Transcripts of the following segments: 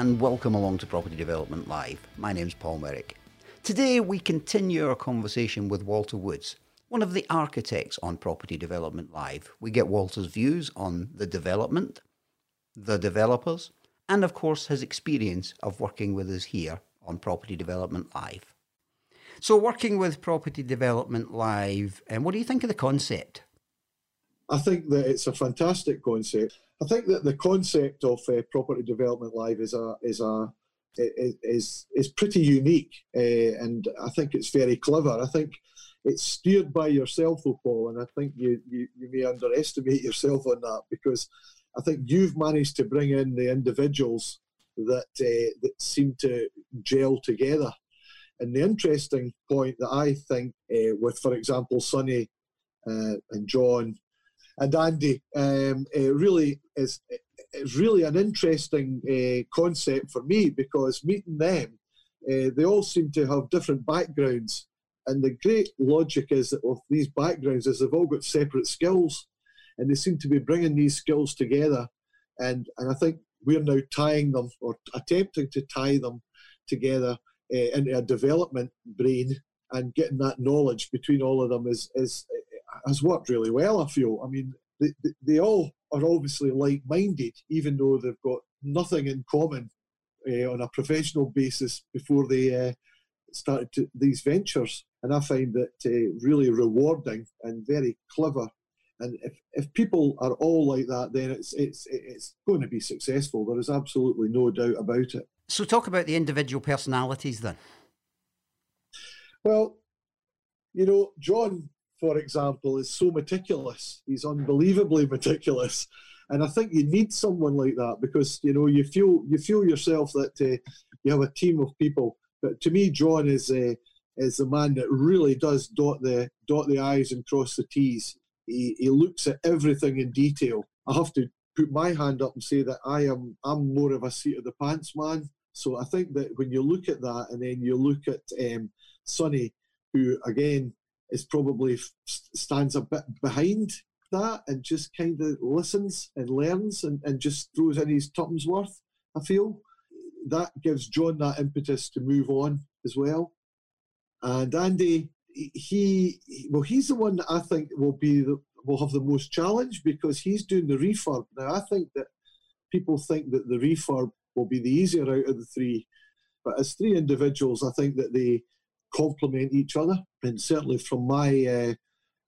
and welcome along to Property Development Live. My name's Paul Merrick. Today we continue our conversation with Walter Woods, one of the architects on Property Development Live. We get Walter's views on the development, the developers, and of course his experience of working with us here on Property Development Live. So, working with Property Development Live, and what do you think of the concept? I think that it's a fantastic concept. I think that the concept of uh, Property Development Live is a is a is is pretty unique, uh, and I think it's very clever. I think it's steered by yourself, Paul, and I think you, you you may underestimate yourself on that because I think you've managed to bring in the individuals that uh, that seem to gel together. And the interesting point that I think, uh, with for example, Sonny uh, and John and Andy, um, really is is really an interesting uh, concept for me because meeting them, uh, they all seem to have different backgrounds. And the great logic is that of these backgrounds is they've all got separate skills, and they seem to be bringing these skills together. And and I think we're now tying them or attempting to tie them together uh, into a development brain and getting that knowledge between all of them is is has worked really well. I feel. I mean, they, they all are obviously like-minded, even though they've got nothing in common uh, on a professional basis before they uh, started to, these ventures. And I find it uh, really rewarding and very clever. And if, if people are all like that, then it's it's it's going to be successful. There is absolutely no doubt about it. So, talk about the individual personalities then. Well, you know, John for example, is so meticulous. He's unbelievably meticulous, and I think you need someone like that because you know you feel you feel yourself that uh, you have a team of people. But to me, John is uh, is the man that really does dot the dot the i's and cross the t's. He, he looks at everything in detail. I have to put my hand up and say that I am I'm more of a seat of the pants man. So I think that when you look at that and then you look at um, Sonny, who again is probably stands a bit behind that and just kind of listens and learns and, and just throws in his tuppence worth, I feel. That gives John that impetus to move on as well. And Andy, he, well, he's the one that I think will be the, will have the most challenge because he's doing the refurb. Now, I think that people think that the refurb will be the easier out of the three, but as three individuals, I think that they complement each other. And certainly from my uh,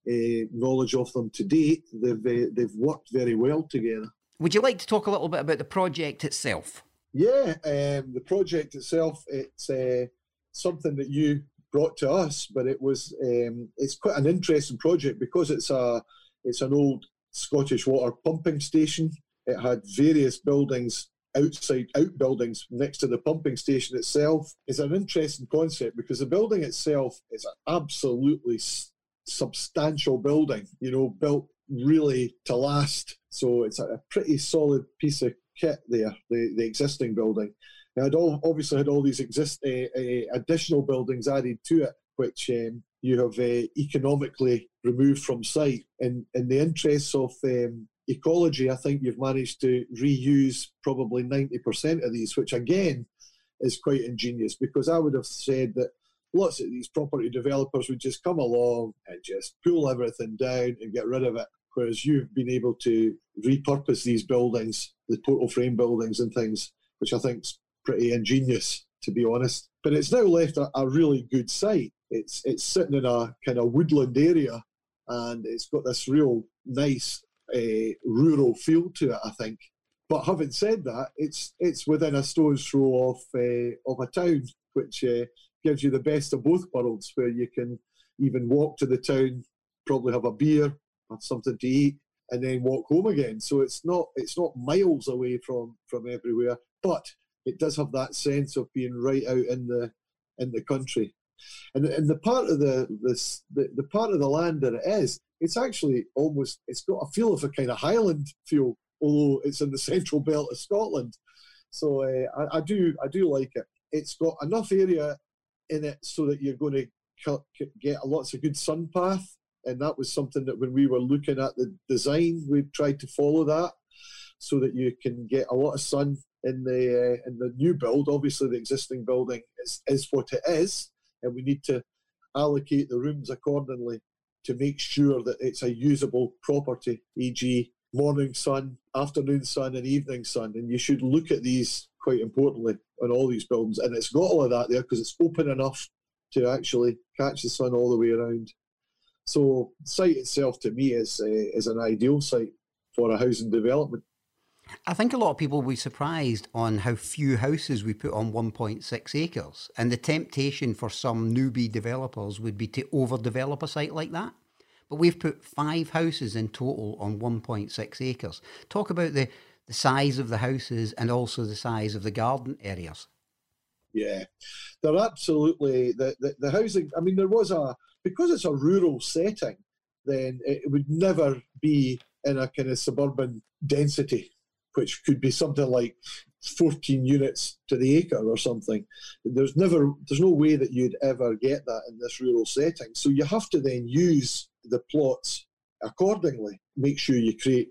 uh, knowledge of them to date, they've uh, they've worked very well together. Would you like to talk a little bit about the project itself? Yeah, um, the project itself, it's uh, something that you brought to us, but it was um, it's quite an interesting project because it's a it's an old Scottish water pumping station. It had various buildings outside outbuildings next to the pumping station itself is an interesting concept because the building itself is an absolutely s- substantial building, you know, built really to last. So it's a, pretty solid piece of kit there, the, the existing building. Now, it all, obviously had all these exist, uh, uh, additional buildings added to it, which um, you have uh, economically removed from site. In, in the interests of um, ecology, I think you've managed to reuse probably 90% of these, which again is quite ingenious because I would have said that lots of these property developers would just come along and just pull everything down and get rid of it. Whereas you've been able to repurpose these buildings, the portal frame buildings and things, which I think is pretty ingenious, to be honest. But it's now left a, a really good site. It's it's sitting in a kind of woodland area, and it's got this real nice uh, rural feel to it, I think. But having said that, it's it's within a stone's throw of uh, of a town, which uh, gives you the best of both worlds, where you can even walk to the town, probably have a beer, have something to eat, and then walk home again. So it's not it's not miles away from from everywhere, but it does have that sense of being right out in the in the country. And, and the part of the, the the part of the land that it is, it's actually almost it's got a feel of a kind of Highland feel, although it's in the central belt of Scotland. So uh, I, I, do I do like it. It's got enough area in it so that you're going to get lots of good sun path, and that was something that when we were looking at the design, we tried to follow that so that you can get a lot of sun in the uh, in the new build. Obviously, the existing building is is what it is, and we need to allocate the rooms accordingly to make sure that it's a usable property, e.g., morning sun, afternoon sun, and evening sun. And you should look at these quite importantly on all these buildings, and it's got all of that there because it's open enough to actually catch the sun all the way around. So, site itself to me is uh, is an ideal site for a housing development. I think a lot of people will be surprised on how few houses we put on 1.6 acres. And the temptation for some newbie developers would be to overdevelop a site like that. But we've put five houses in total on 1.6 acres. Talk about the, the size of the houses and also the size of the garden areas. Yeah, they're absolutely the, the, the housing. I mean, there was a because it's a rural setting, then it would never be in a kind of suburban density, which could be something like 14 units to the acre or something. There's never, there's no way that you'd ever get that in this rural setting. So you have to then use the plots accordingly. Make sure you create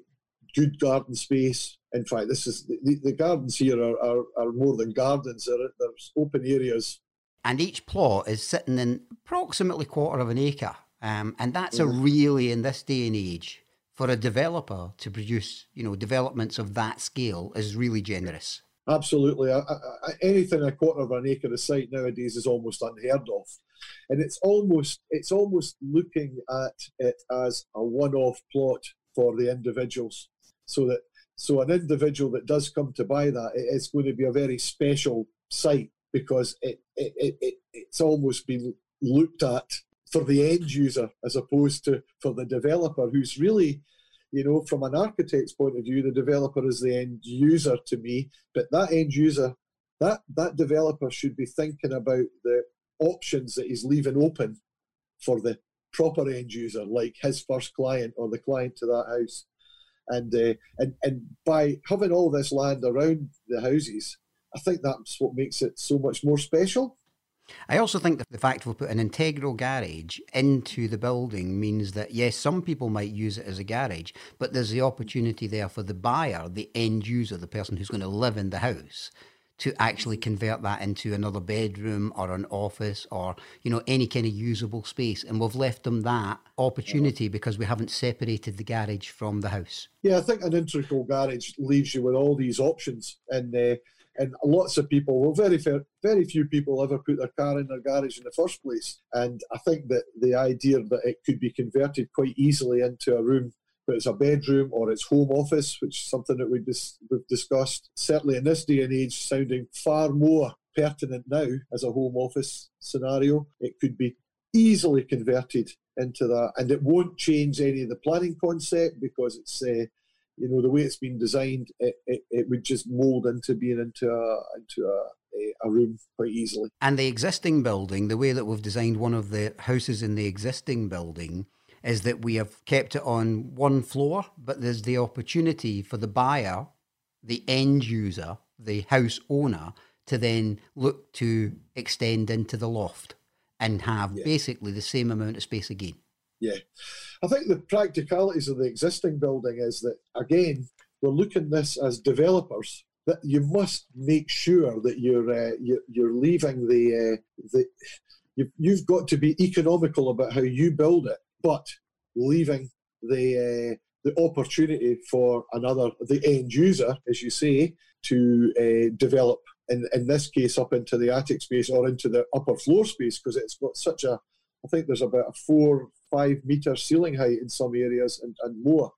good garden space. In fact, this is the, the gardens here are, are, are more than gardens. They're, there's open areas. And each plot is sitting in approximately quarter of an acre. Um, and that's mm. a really, in this day and age, for a developer to produce, you know, developments of that scale is really generous. Absolutely. I, I, anything a quarter of an acre of site nowadays is almost unheard of. And it's almost it's almost looking at it as a one-off plot for the individuals. So that so an individual that does come to buy that, it's going to be a very special site because it, it, it, it it's almost been looked at for the end user as opposed to for the developer who's really you know from an architect's point of view the developer is the end user to me. But that end user that that developer should be thinking about the options that he's leaving open for the proper end user like his first client or the client to that house. And uh, and and by having all this land around the houses i think that's what makes it so much more special I also think that the fact we've put an integral garage into the building means that, yes, some people might use it as a garage, but there's the opportunity there for the buyer, the end user, the person who's going to live in the house, to actually convert that into another bedroom or an office or, you know, any kind of usable space. And we've left them that opportunity because we haven't separated the garage from the house. Yeah, I think an integral garage leaves you with all these options. And, uh, and lots of people, well, very very few people ever put their car in their garage in the first place. And I think that the idea that it could be converted quite easily into a room, but it's a bedroom or it's home office, which is something that we dis- we've discussed, certainly in this day and age, sounding far more pertinent now as a home office scenario. It could be easily converted into that, and it won't change any of the planning concept because it's uh, you know the way it's been designed, it, it, it would just mold into being into a into a, a room quite easily. And the existing building, the way that we've designed one of the houses in the existing building, is that we have kept it on one floor, but there's the opportunity for the buyer, the end user, the house owner, to then look to extend into the loft and have yeah. basically the same amount of space again. Yeah. I think the practicalities of the existing building is that, again, we're looking this as developers that you must make sure that you're uh, you're leaving the uh, the you've, you've got to be economical about how you build it, but leaving the uh, the opportunity for another the end user, as you say, to uh, develop in in this case up into the attic space or into the upper floor space because it's got such a I think there's about a four five meter ceiling height in some areas and, and more.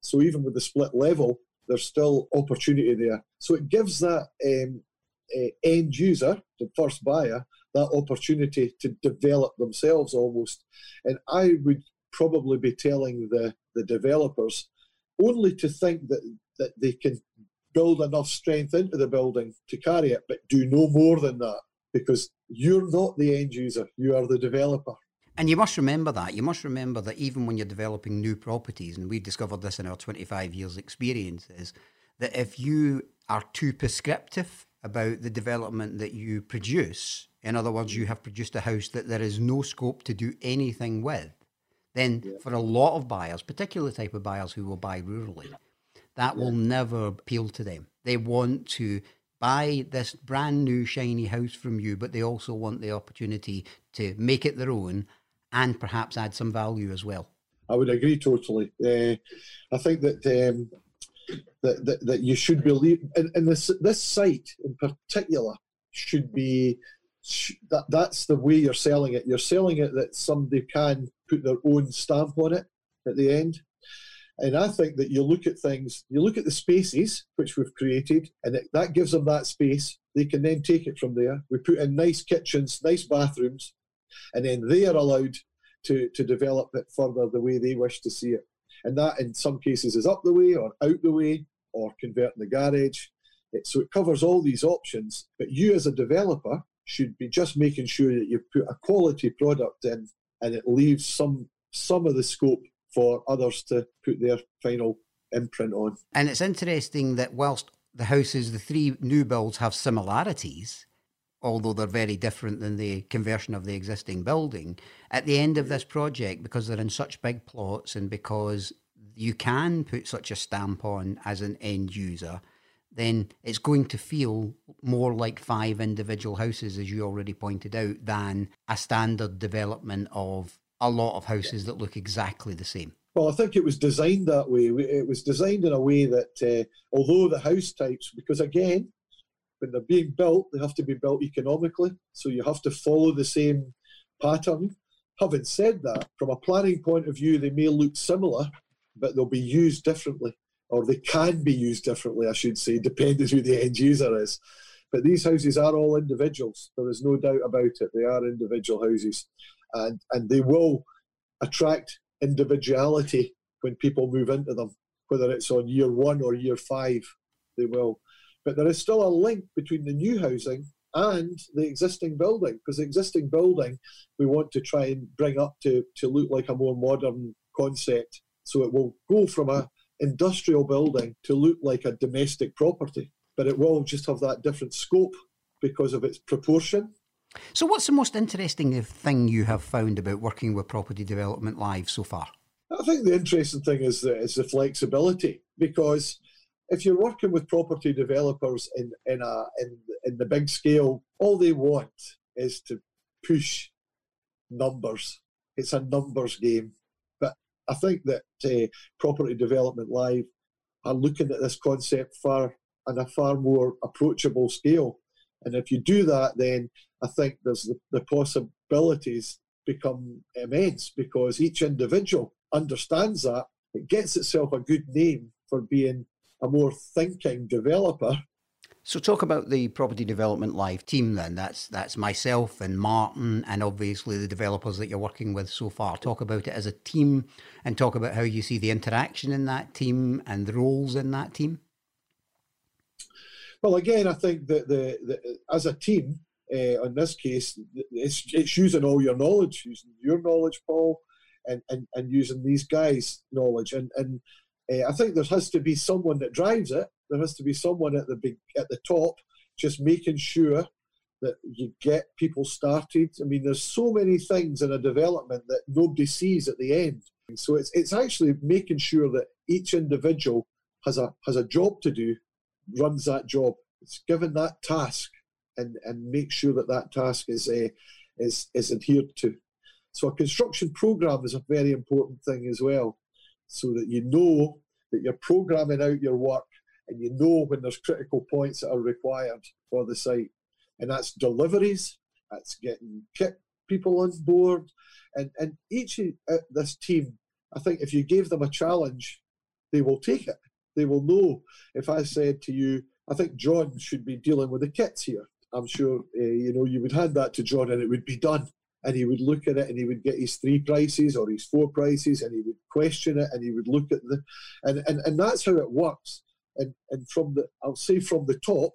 So even with the split level, there's still opportunity there. So it gives that um, uh, end user, the first buyer, that opportunity to develop themselves almost. And I would probably be telling the, the developers only to think that, that they can build enough strength into the building to carry it, but do no more than that because you're not the end user, you are the developer. And you must remember that. You must remember that even when you're developing new properties, and we've discovered this in our 25 years' experience, is that if you are too prescriptive about the development that you produce, in other words, you have produced a house that there is no scope to do anything with, then yeah. for a lot of buyers, particular type of buyers who will buy rurally, that yeah. will never appeal to them. They want to buy this brand new shiny house from you, but they also want the opportunity to make it their own and perhaps add some value as well. I would agree totally. Uh, I think that, um, that, that that you should believe, and, and this this site in particular should be that that's the way you're selling it. You're selling it that somebody can put their own stamp on it at the end. And I think that you look at things, you look at the spaces which we've created, and it, that gives them that space. They can then take it from there. We put in nice kitchens, nice bathrooms, and then they are allowed to, to develop it further the way they wish to see it. And that, in some cases, is up the way or out the way or converting the garage. It, so it covers all these options. But you, as a developer, should be just making sure that you put a quality product in and it leaves some some of the scope for others to put their final imprint on. And it's interesting that whilst the houses, the three new builds have similarities, although they're very different than the conversion of the existing building, at the end of this project, because they're in such big plots and because you can put such a stamp on as an end user, then it's going to feel more like five individual houses, as you already pointed out, than a standard development of a lot of houses that look exactly the same. Well, I think it was designed that way. It was designed in a way that, uh, although the house types, because again, when they're being built, they have to be built economically. So you have to follow the same pattern. Having said that, from a planning point of view, they may look similar, but they'll be used differently, or they can be used differently, I should say, depending who the end user is. But these houses are all individuals. There is no doubt about it. They are individual houses and and they will attract individuality when people move into them, whether it's on year one or year five, they will. But there is still a link between the new housing and the existing building, because the existing building we want to try and bring up to, to look like a more modern concept. So it will go from a industrial building to look like a domestic property, but it will just have that different scope because of its proportion so, what's the most interesting thing you have found about working with Property Development Live so far? I think the interesting thing is the, is the flexibility because if you're working with property developers in, in, a, in, in the big scale, all they want is to push numbers. It's a numbers game. But I think that uh, Property Development Live are looking at this concept far on a far more approachable scale. And if you do that, then I think there's the, the possibilities become immense because each individual understands that. It gets itself a good name for being a more thinking developer. So talk about the property development live team then. That's that's myself and Martin and obviously the developers that you're working with so far. Talk about it as a team and talk about how you see the interaction in that team and the roles in that team. Well, again, I think that the, the as a team, uh, in this case, it's, it's using all your knowledge, using your knowledge, Paul, and, and, and using these guys' knowledge. And, and uh, I think there has to be someone that drives it. There has to be someone at the big, at the top, just making sure that you get people started. I mean, there's so many things in a development that nobody sees at the end. So it's it's actually making sure that each individual has a has a job to do, runs that job. It's given that task and, and make sure that that task is, uh, is, is adhered to. So a construction program is a very important thing as well, so that you know that you're programming out your work and you know when there's critical points that are required for the site. And that's deliveries, that's getting kit people on board, and, and each of uh, this team, I think if you gave them a challenge, they will take it. They will know. If I said to you, I think John should be dealing with the kits here. I'm sure uh, you know you would hand that to John and it would be done. And he would look at it and he would get his three prices or his four prices and he would question it and he would look at the and and, and that's how it works. And and from the I'll say from the top,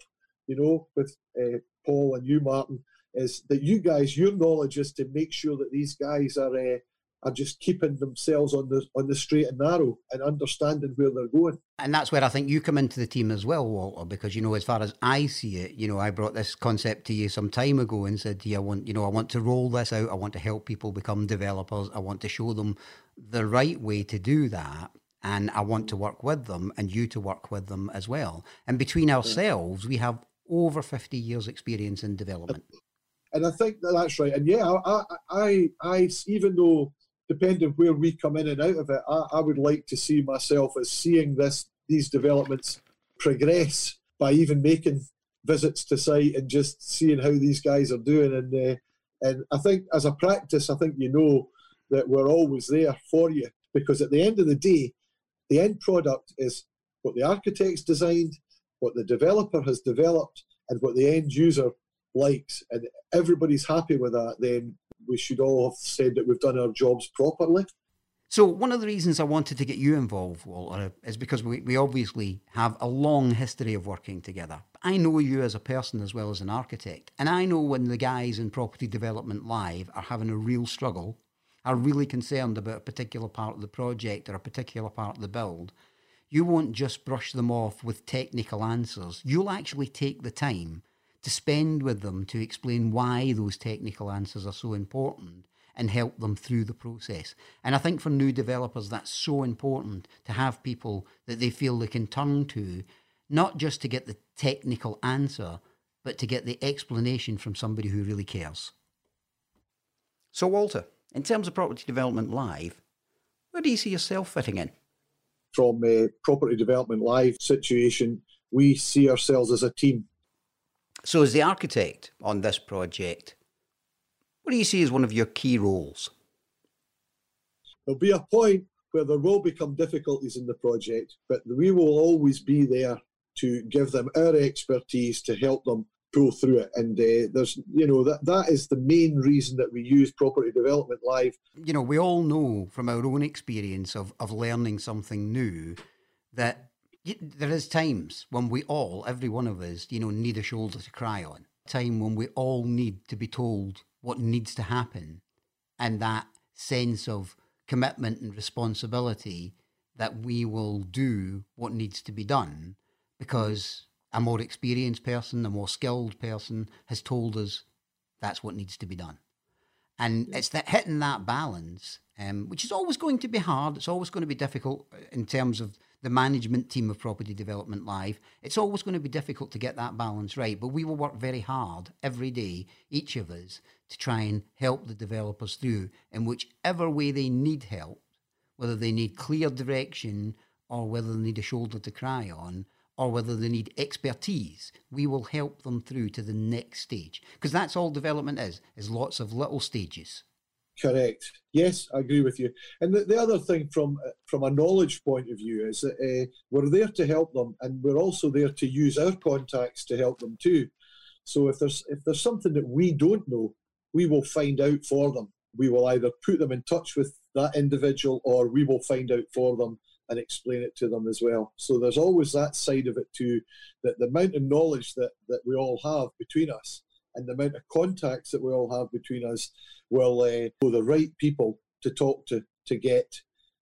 you know, with uh, Paul and you, Martin, is that you guys, your knowledge is to make sure that these guys are uh, are just keeping themselves on the on the straight and narrow and understanding where they're going. And that's where I think you come into the team as well, Walter, because you know, as far as I see it, you know, I brought this concept to you some time ago and said, yeah, I want, you know, I want to roll this out. I want to help people become developers. I want to show them the right way to do that. And I want to work with them and you to work with them as well. And between ourselves, we have over 50 years experience in development. And I think that that's right. And yeah, I, I, I, even though depending where we come in and out of it, I, I would like to see myself as seeing this these developments progress by even making visits to site and just seeing how these guys are doing. And uh, and I think as a practice, I think you know that we're always there for you because at the end of the day, the end product is what the architect's designed, what the developer has developed, and what the end user likes. And everybody's happy with that, then we should all have said that we've done our jobs properly. So, one of the reasons I wanted to get you involved, Walter, is because we, we obviously have a long history of working together. I know you as a person as well as an architect. And I know when the guys in Property Development Live are having a real struggle, are really concerned about a particular part of the project or a particular part of the build, you won't just brush them off with technical answers. You'll actually take the time to spend with them to explain why those technical answers are so important and help them through the process. And I think for new developers, that's so important to have people that they feel they can turn to, not just to get the technical answer, but to get the explanation from somebody who really cares. So, Walter, in terms of property development live, where do you see yourself fitting in? From a property development live situation, we see ourselves as a team. So, as the architect on this project, what do you see as one of your key roles? There'll be a point where there will become difficulties in the project, but we will always be there to give them our expertise to help them pull through it. And uh, there's, you know, that that is the main reason that we use property development live. You know, we all know from our own experience of of learning something new that there is times when we all, every one of us, you know, need a shoulder to cry on. Time when we all need to be told what needs to happen and that sense of commitment and responsibility that we will do what needs to be done because a more experienced person, a more skilled person has told us that's what needs to be done. And it's that hitting that balance, um, which is always going to be hard. It's always going to be difficult in terms of the management team of Property Development Live, it's always going to be difficult to get that balance right. But we will work very hard every day, each of us, to try and help the developers through in whichever way they need help, whether they need clear direction or whether they need a shoulder to cry on or whether they need expertise, we will help them through to the next stage. Because that's all development is, is lots of little stages. Correct. Yes, I agree with you. And the, the other thing from from a knowledge point of view is that uh, we're there to help them, and we're also there to use our contacts to help them too. So if there's if there's something that we don't know, we will find out for them. We will either put them in touch with that individual, or we will find out for them and explain it to them as well. So there's always that side of it too. That the amount of knowledge that that we all have between us and the amount of contacts that we all have between us will uh, the right people to talk to to get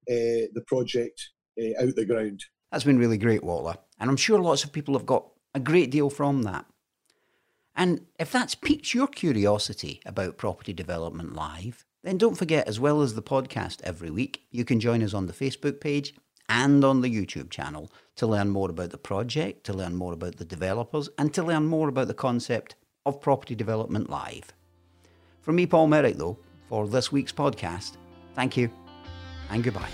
uh, the project uh, out the ground. That's been really great, Walter. And I'm sure lots of people have got a great deal from that. And if that's piqued your curiosity about Property Development Live, then don't forget, as well as the podcast every week, you can join us on the Facebook page and on the YouTube channel to learn more about the project, to learn more about the developers, and to learn more about the concept of Property Development Live. From me, Paul Merrick, though, for this week's podcast, thank you and goodbye.